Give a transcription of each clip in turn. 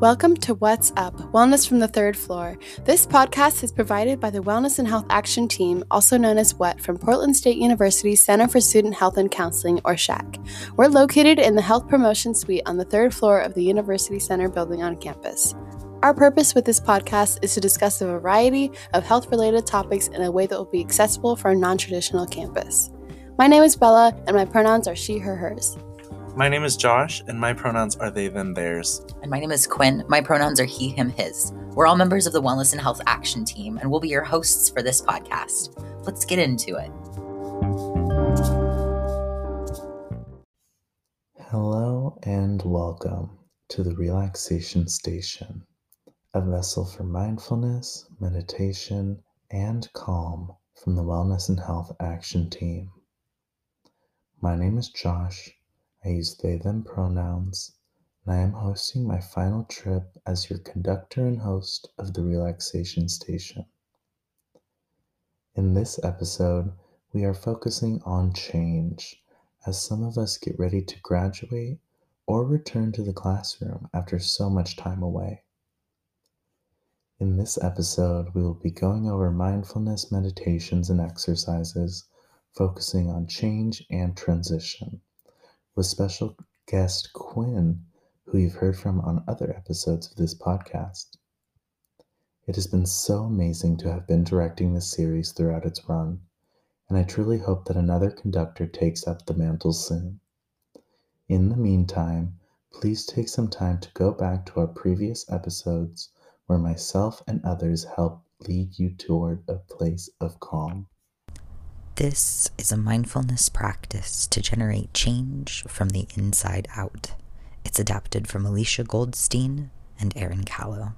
Welcome to What's Up, Wellness from the Third Floor. This podcast is provided by the Wellness and Health Action Team, also known as WHAT, from Portland State University Center for Student Health and Counseling, or SHAC. We're located in the Health Promotion Suite on the third floor of the University Center building on campus. Our purpose with this podcast is to discuss a variety of health related topics in a way that will be accessible for a non traditional campus. My name is Bella, and my pronouns are she, her, hers. My name is Josh, and my pronouns are they, them, theirs. And my name is Quinn. My pronouns are he, him, his. We're all members of the Wellness and Health Action Team, and we'll be your hosts for this podcast. Let's get into it. Hello, and welcome to the Relaxation Station, a vessel for mindfulness, meditation, and calm from the Wellness and Health Action Team. My name is Josh I use they them pronouns, and I am hosting my final trip as your conductor and host of the relaxation station. In this episode, we are focusing on change as some of us get ready to graduate or return to the classroom after so much time away. In this episode, we will be going over mindfulness meditations and exercises focusing on change and transition with special guest Quinn, who you've heard from on other episodes of this podcast. It has been so amazing to have been directing this series throughout its run, and I truly hope that another conductor takes up the mantle soon. In the meantime, please take some time to go back to our previous episodes where myself and others help lead you toward a place of calm. This is a mindfulness practice to generate change from the inside out. It's adapted from Elisha Goldstein and Erin Callow.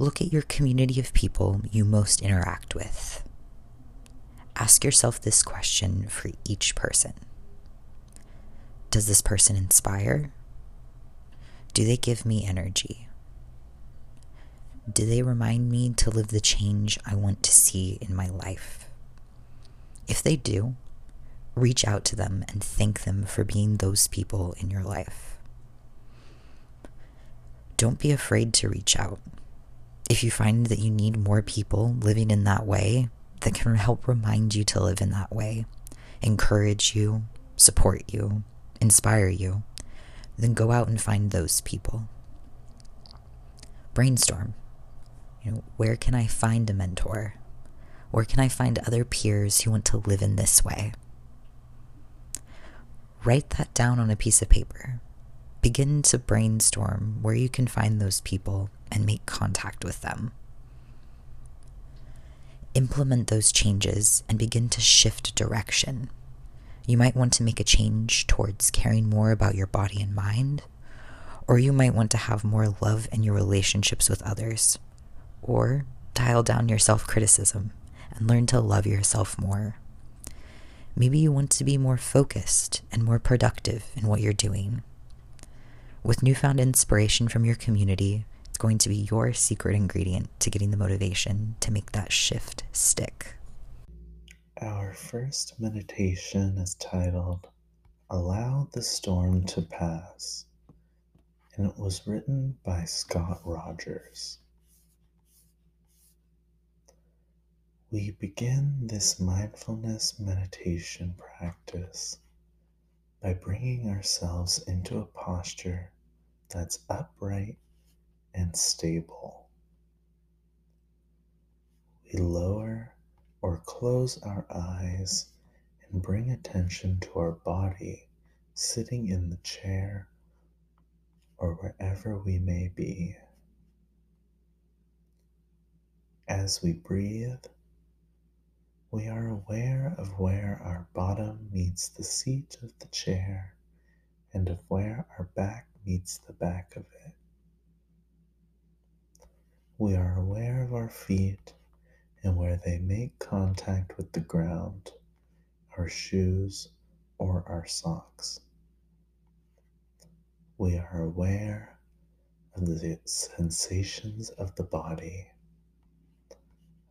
Look at your community of people you most interact with. Ask yourself this question for each person Does this person inspire? Do they give me energy? Do they remind me to live the change I want to see in my life? If they do, reach out to them and thank them for being those people in your life. Don't be afraid to reach out. If you find that you need more people living in that way that can help remind you to live in that way, encourage you, support you, inspire you, then go out and find those people. Brainstorm. You know, where can I find a mentor? Where can I find other peers who want to live in this way? Write that down on a piece of paper. Begin to brainstorm where you can find those people and make contact with them. Implement those changes and begin to shift direction. You might want to make a change towards caring more about your body and mind, or you might want to have more love in your relationships with others, or dial down your self criticism and learn to love yourself more. Maybe you want to be more focused and more productive in what you're doing. With newfound inspiration from your community, it's going to be your secret ingredient to getting the motivation to make that shift stick. Our first meditation is titled Allow the Storm to Pass, and it was written by Scott Rogers. We begin this mindfulness meditation practice by bringing ourselves into a posture that's upright and stable. We lower or close our eyes and bring attention to our body sitting in the chair or wherever we may be. As we breathe, we are aware of where our bottom meets the seat of the chair and of where our back meets the back of it. We are aware of our feet and where they make contact with the ground, our shoes, or our socks. We are aware of the sensations of the body,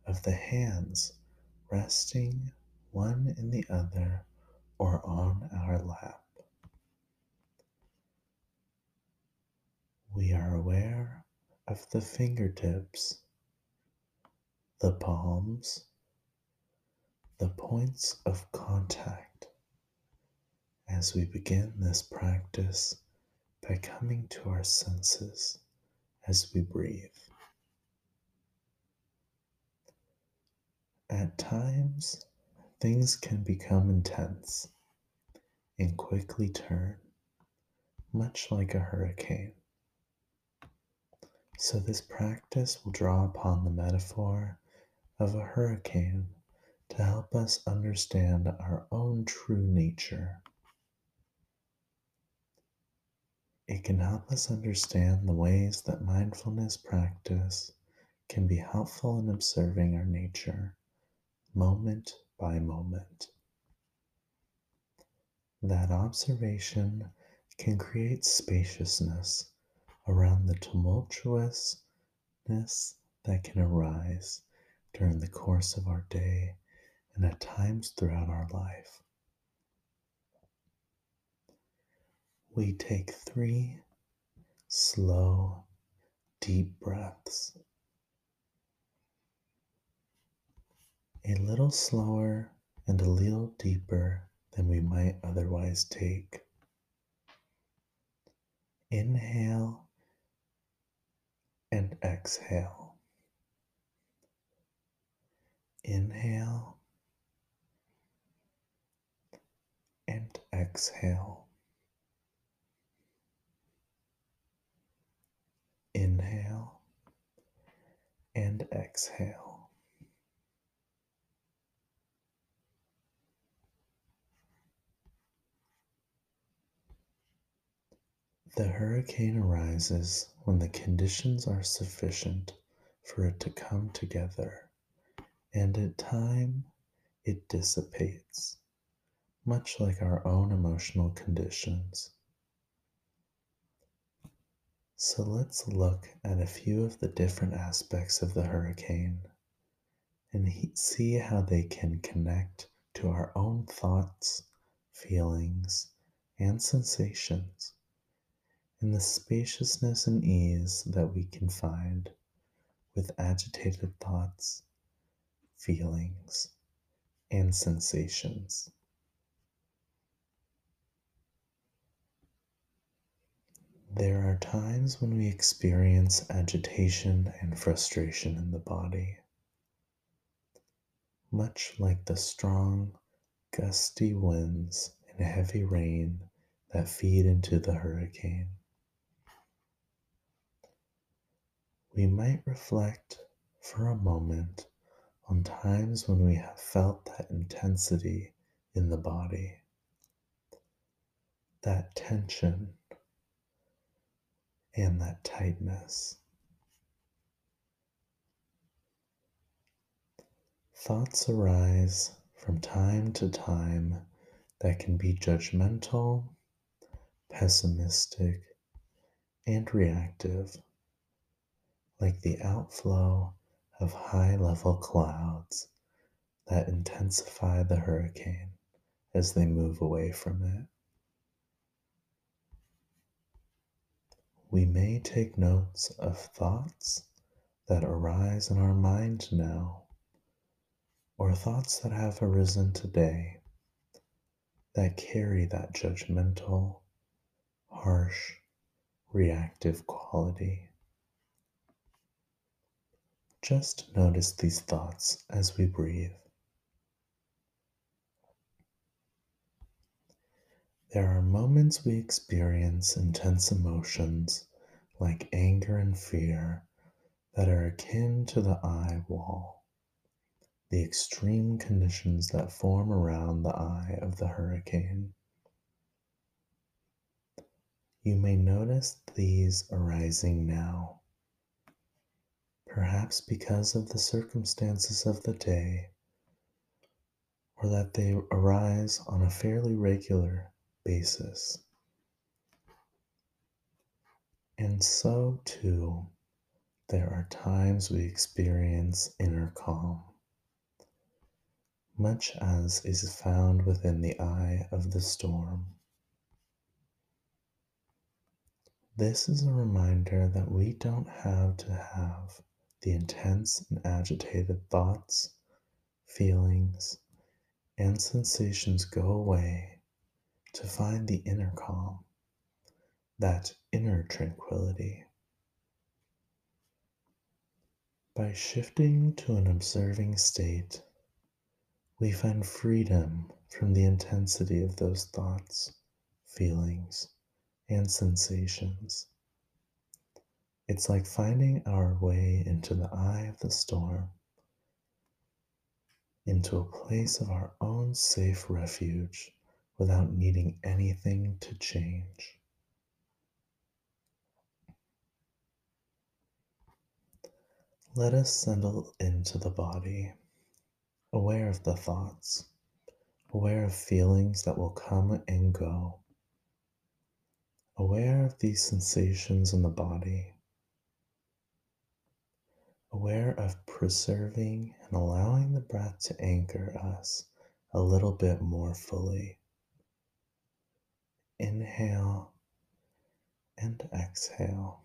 of the hands resting one in the other or on our lap. We are aware of the fingertips, the palms, the points of contact as we begin this practice by coming to our senses as we breathe. At times, things can become intense and quickly turn, much like a hurricane. So, this practice will draw upon the metaphor of a hurricane to help us understand our own true nature. It can help us understand the ways that mindfulness practice can be helpful in observing our nature moment by moment. That observation can create spaciousness around the tumultuousness that can arise during the course of our day and at times throughout our life. We take three slow, deep breaths. A little slower and a little deeper than we might otherwise take. Inhale and exhale. Inhale and exhale. Inhale and exhale. The hurricane arises when the conditions are sufficient for it to come together, and at time it dissipates, much like our own emotional conditions. So let's look at a few of the different aspects of the hurricane and he- see how they can connect to our own thoughts, feelings, and sensations in the spaciousness and ease that we can find with agitated thoughts, feelings, and sensations. There are times when we experience agitation and frustration in the body, much like the strong, gusty winds and heavy rain that feed into the hurricane. We might reflect for a moment on times when we have felt that intensity in the body, that tension and that tightness. Thoughts arise from time to time that can be judgmental, pessimistic, and reactive, like the outflow of high level clouds that intensify the hurricane as they move away from it. We may take notes of thoughts that arise in our mind now, or thoughts that have arisen today that carry that judgmental, harsh, reactive quality. Just notice these thoughts as we breathe. There are moments we experience intense emotions like anger and fear that are akin to the eye wall, the extreme conditions that form around the eye of the hurricane. You may notice these arising now, perhaps because of the circumstances of the day, or that they arise on a fairly regular basis. And so, too, there are times we experience inner calm, much as is found within the eye of the storm. This is a reminder that we don't have to have the intense and agitated thoughts, feelings, and sensations go away to find the inner calm, that inner tranquility. By shifting to an observing state, we find freedom from the intensity of those thoughts, feelings, and sensations. It's like finding our way into the eye of the storm, into a place of our own safe refuge without needing anything to change. Let us settle into the body, aware of the thoughts, aware of feelings that will come and go, aware of these sensations in the body, aware of preserving and allowing the breath to anchor us a little bit more fully. Inhale and exhale.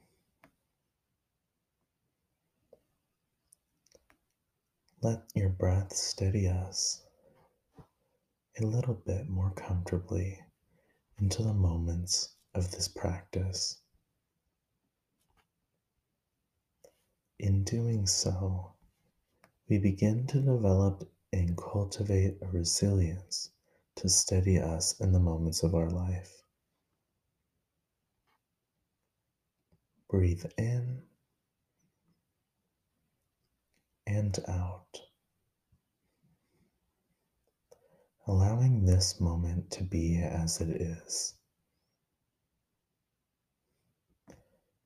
Let your breath steady us a little bit more comfortably into the moments of this practice. In doing so, we begin to develop and cultivate a resilience to steady us in the moments of our life. Breathe in and out. Allowing this moment to be as it is.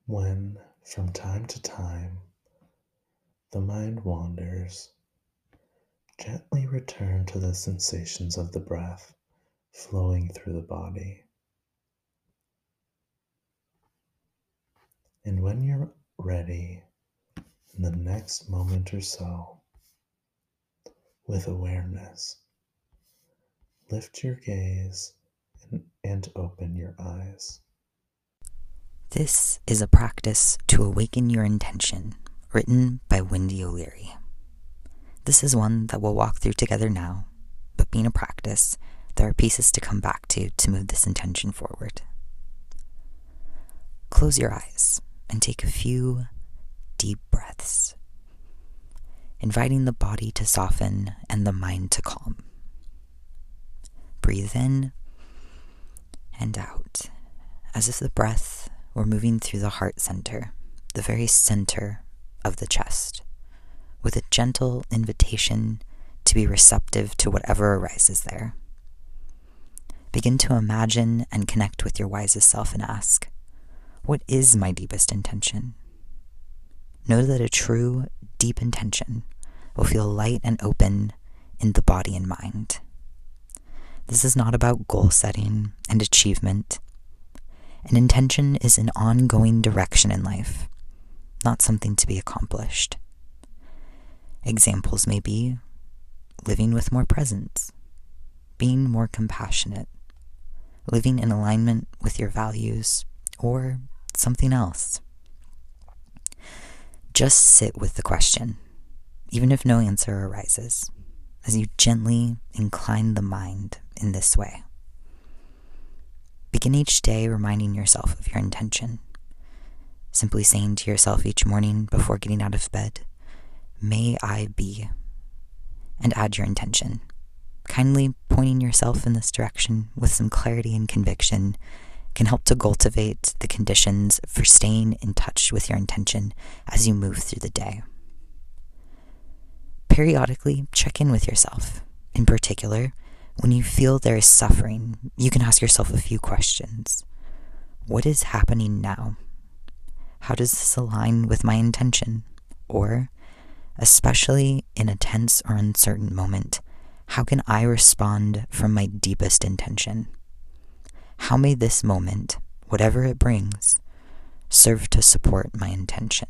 When, from time to time, the mind wanders, gently return to the sensations of the breath flowing through the body. And when you're ready, in the next moment or so, with awareness, lift your gaze and, and open your eyes. This is a practice to awaken your intention written by Wendy O'Leary. This is one that we'll walk through together now, but being a practice, there are pieces to come back to to move this intention forward. Close your eyes and take a few deep breaths, inviting the body to soften and the mind to calm. Breathe in and out, as if the breath were moving through the heart center, the very center of the chest, with a gentle invitation to be receptive to whatever arises there. Begin to imagine and connect with your wisest self and ask, What is my deepest intention? Know that a true, deep intention will feel light and open in the body and mind. This is not about goal setting and achievement. An intention is an ongoing direction in life not something to be accomplished. Examples may be living with more presence, being more compassionate, living in alignment with your values, or something else. Just sit with the question, even if no answer arises, as you gently incline the mind in this way. Begin each day reminding yourself of your intention simply saying to yourself each morning before getting out of bed, May I be, and add your intention. Kindly pointing yourself in this direction with some clarity and conviction can help to cultivate the conditions for staying in touch with your intention as you move through the day. Periodically, check in with yourself. In particular, when you feel there is suffering, you can ask yourself a few questions. What is happening now? How does this align with my intention? Or, especially in a tense or uncertain moment, how can I respond from my deepest intention? How may this moment, whatever it brings, serve to support my intention?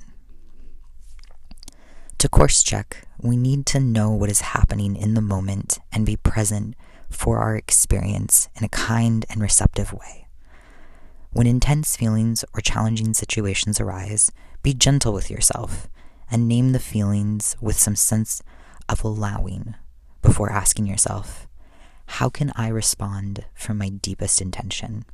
To course check, we need to know what is happening in the moment and be present for our experience in a kind and receptive way. When intense feelings or challenging situations arise, be gentle with yourself and name the feelings with some sense of allowing before asking yourself, How can I respond from my deepest intention?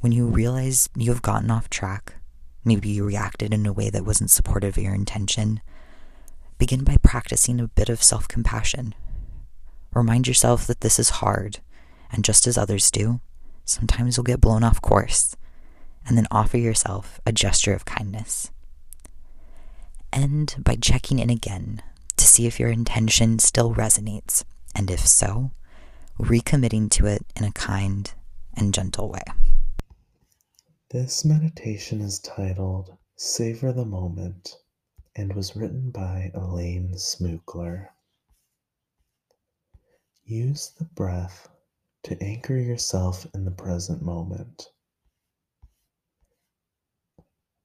When you realize you have gotten off track, maybe you reacted in a way that wasn't supportive of your intention, begin by practicing a bit of self compassion. Remind yourself that this is hard, and just as others do, sometimes you'll get blown off course, and then offer yourself a gesture of kindness. End by checking in again to see if your intention still resonates, and if so, recommitting to it in a kind and gentle way. This meditation is titled Savor the Moment and was written by Elaine Smookler. Use the breath to anchor yourself in the present moment.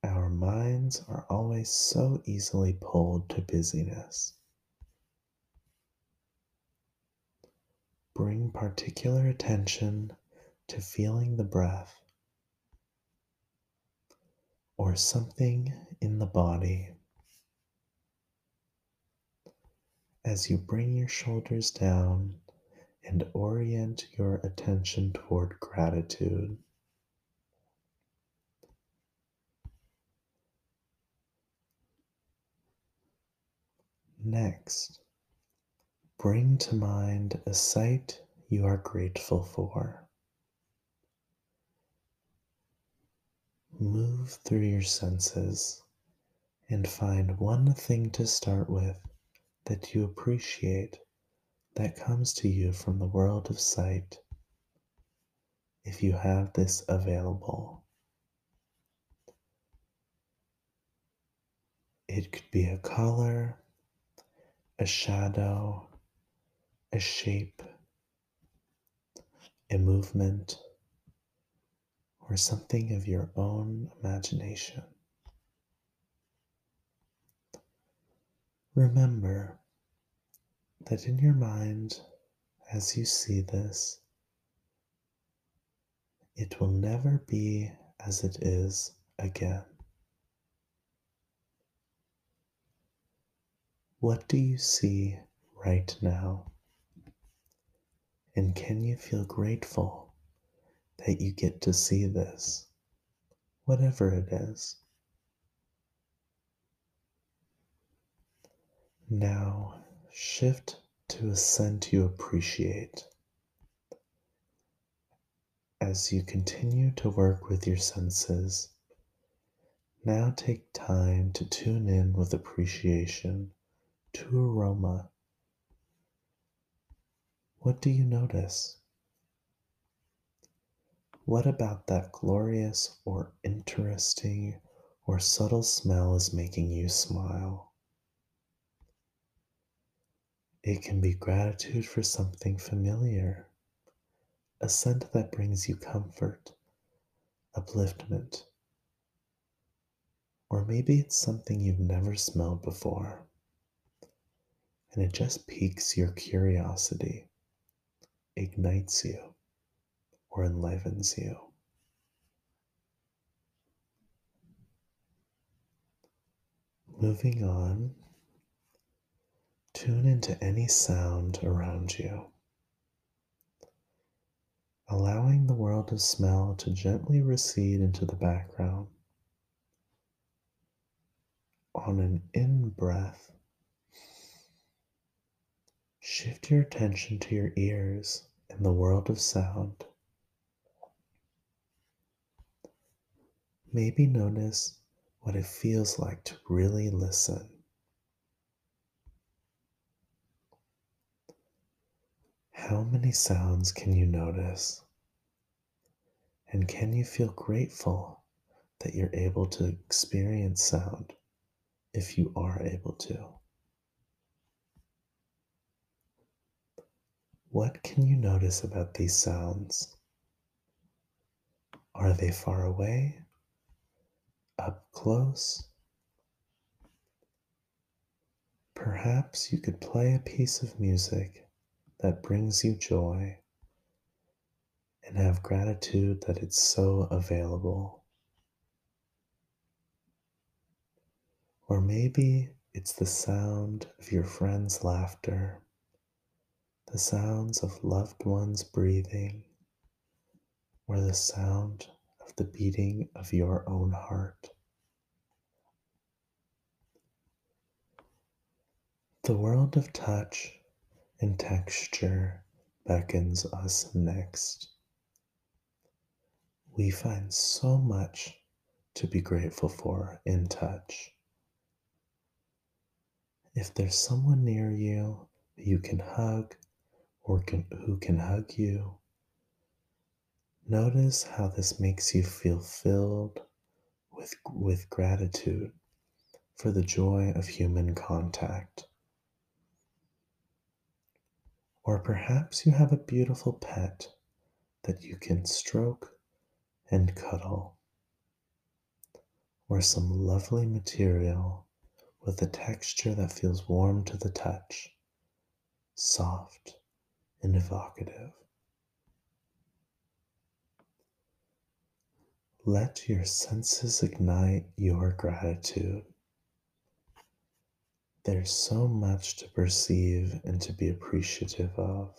Our minds are always so easily pulled to busyness. Bring particular attention to feeling the breath or something in the body. As you bring your shoulders down and orient your attention toward gratitude. Next, bring to mind a sight you are grateful for. Move through your senses and find one thing to start with that you appreciate that comes to you from the world of sight if you have this available. It could be a color, a shadow, a shape, a movement, or something of your own imagination. Remember that in your mind, as you see this, it will never be as it is again. What do you see right now? And can you feel grateful that you get to see this, whatever it is? Now Shift to a scent you appreciate. As you continue to work with your senses, now take time to tune in with appreciation to aroma. What do you notice? What about that glorious or interesting or subtle smell is making you smile? It can be gratitude for something familiar, a scent that brings you comfort, upliftment, or maybe it's something you've never smelled before and it just piques your curiosity, ignites you, or enlivens you. Moving on Tune into any sound around you, allowing the world of smell to gently recede into the background. On an in breath, shift your attention to your ears in the world of sound. Maybe notice what it feels like to really listen. How many sounds can you notice? And can you feel grateful that you're able to experience sound if you are able to? What can you notice about these sounds? Are they far away? Up close? Perhaps you could play a piece of music that brings you joy and have gratitude that it's so available. Or maybe it's the sound of your friend's laughter, the sounds of loved ones breathing, or the sound of the beating of your own heart. The world of touch and texture beckons us next. We find so much to be grateful for in touch. If there's someone near you that you can hug or can, who can hug you, notice how this makes you feel filled with, with gratitude for the joy of human contact. Or perhaps you have a beautiful pet that you can stroke and cuddle. Or some lovely material with a texture that feels warm to the touch, soft and evocative. Let your senses ignite your gratitude. There's so much to perceive and to be appreciative of.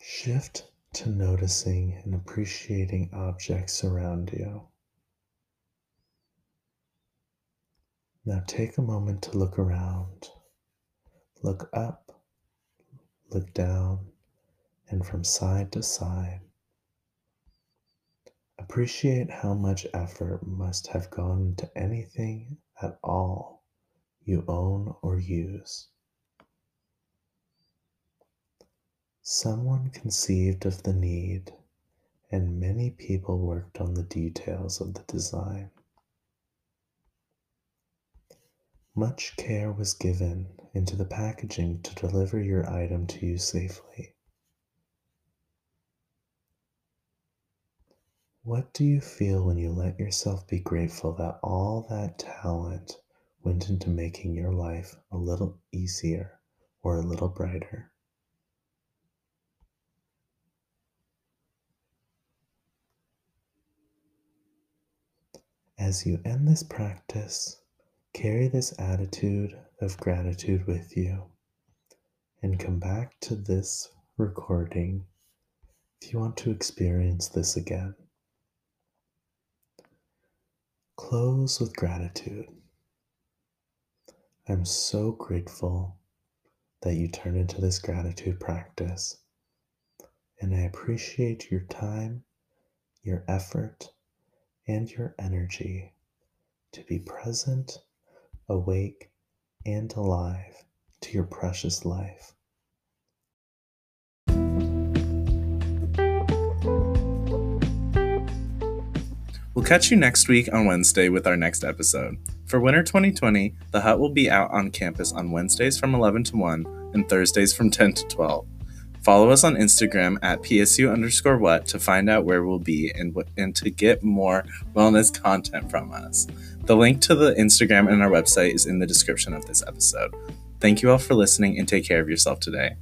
Shift to noticing and appreciating objects around you. Now take a moment to look around. Look up, look down, and from side to side. Appreciate how much effort must have gone into anything at all you own or use. Someone conceived of the need, and many people worked on the details of the design. Much care was given into the packaging to deliver your item to you safely. What do you feel when you let yourself be grateful that all that talent went into making your life a little easier or a little brighter? As you end this practice, carry this attitude of gratitude with you and come back to this recording if you want to experience this again. Close with gratitude. I'm so grateful that you turned into this gratitude practice, and I appreciate your time, your effort, and your energy to be present, awake, and alive to your precious life. We'll catch you next week on Wednesday with our next episode. For winter 2020, the hut will be out on campus on Wednesdays from 11 to 1 and Thursdays from 10 to 12. Follow us on Instagram at PSU underscore what to find out where we'll be and, and to get more wellness content from us. The link to the Instagram and our website is in the description of this episode. Thank you all for listening and take care of yourself today.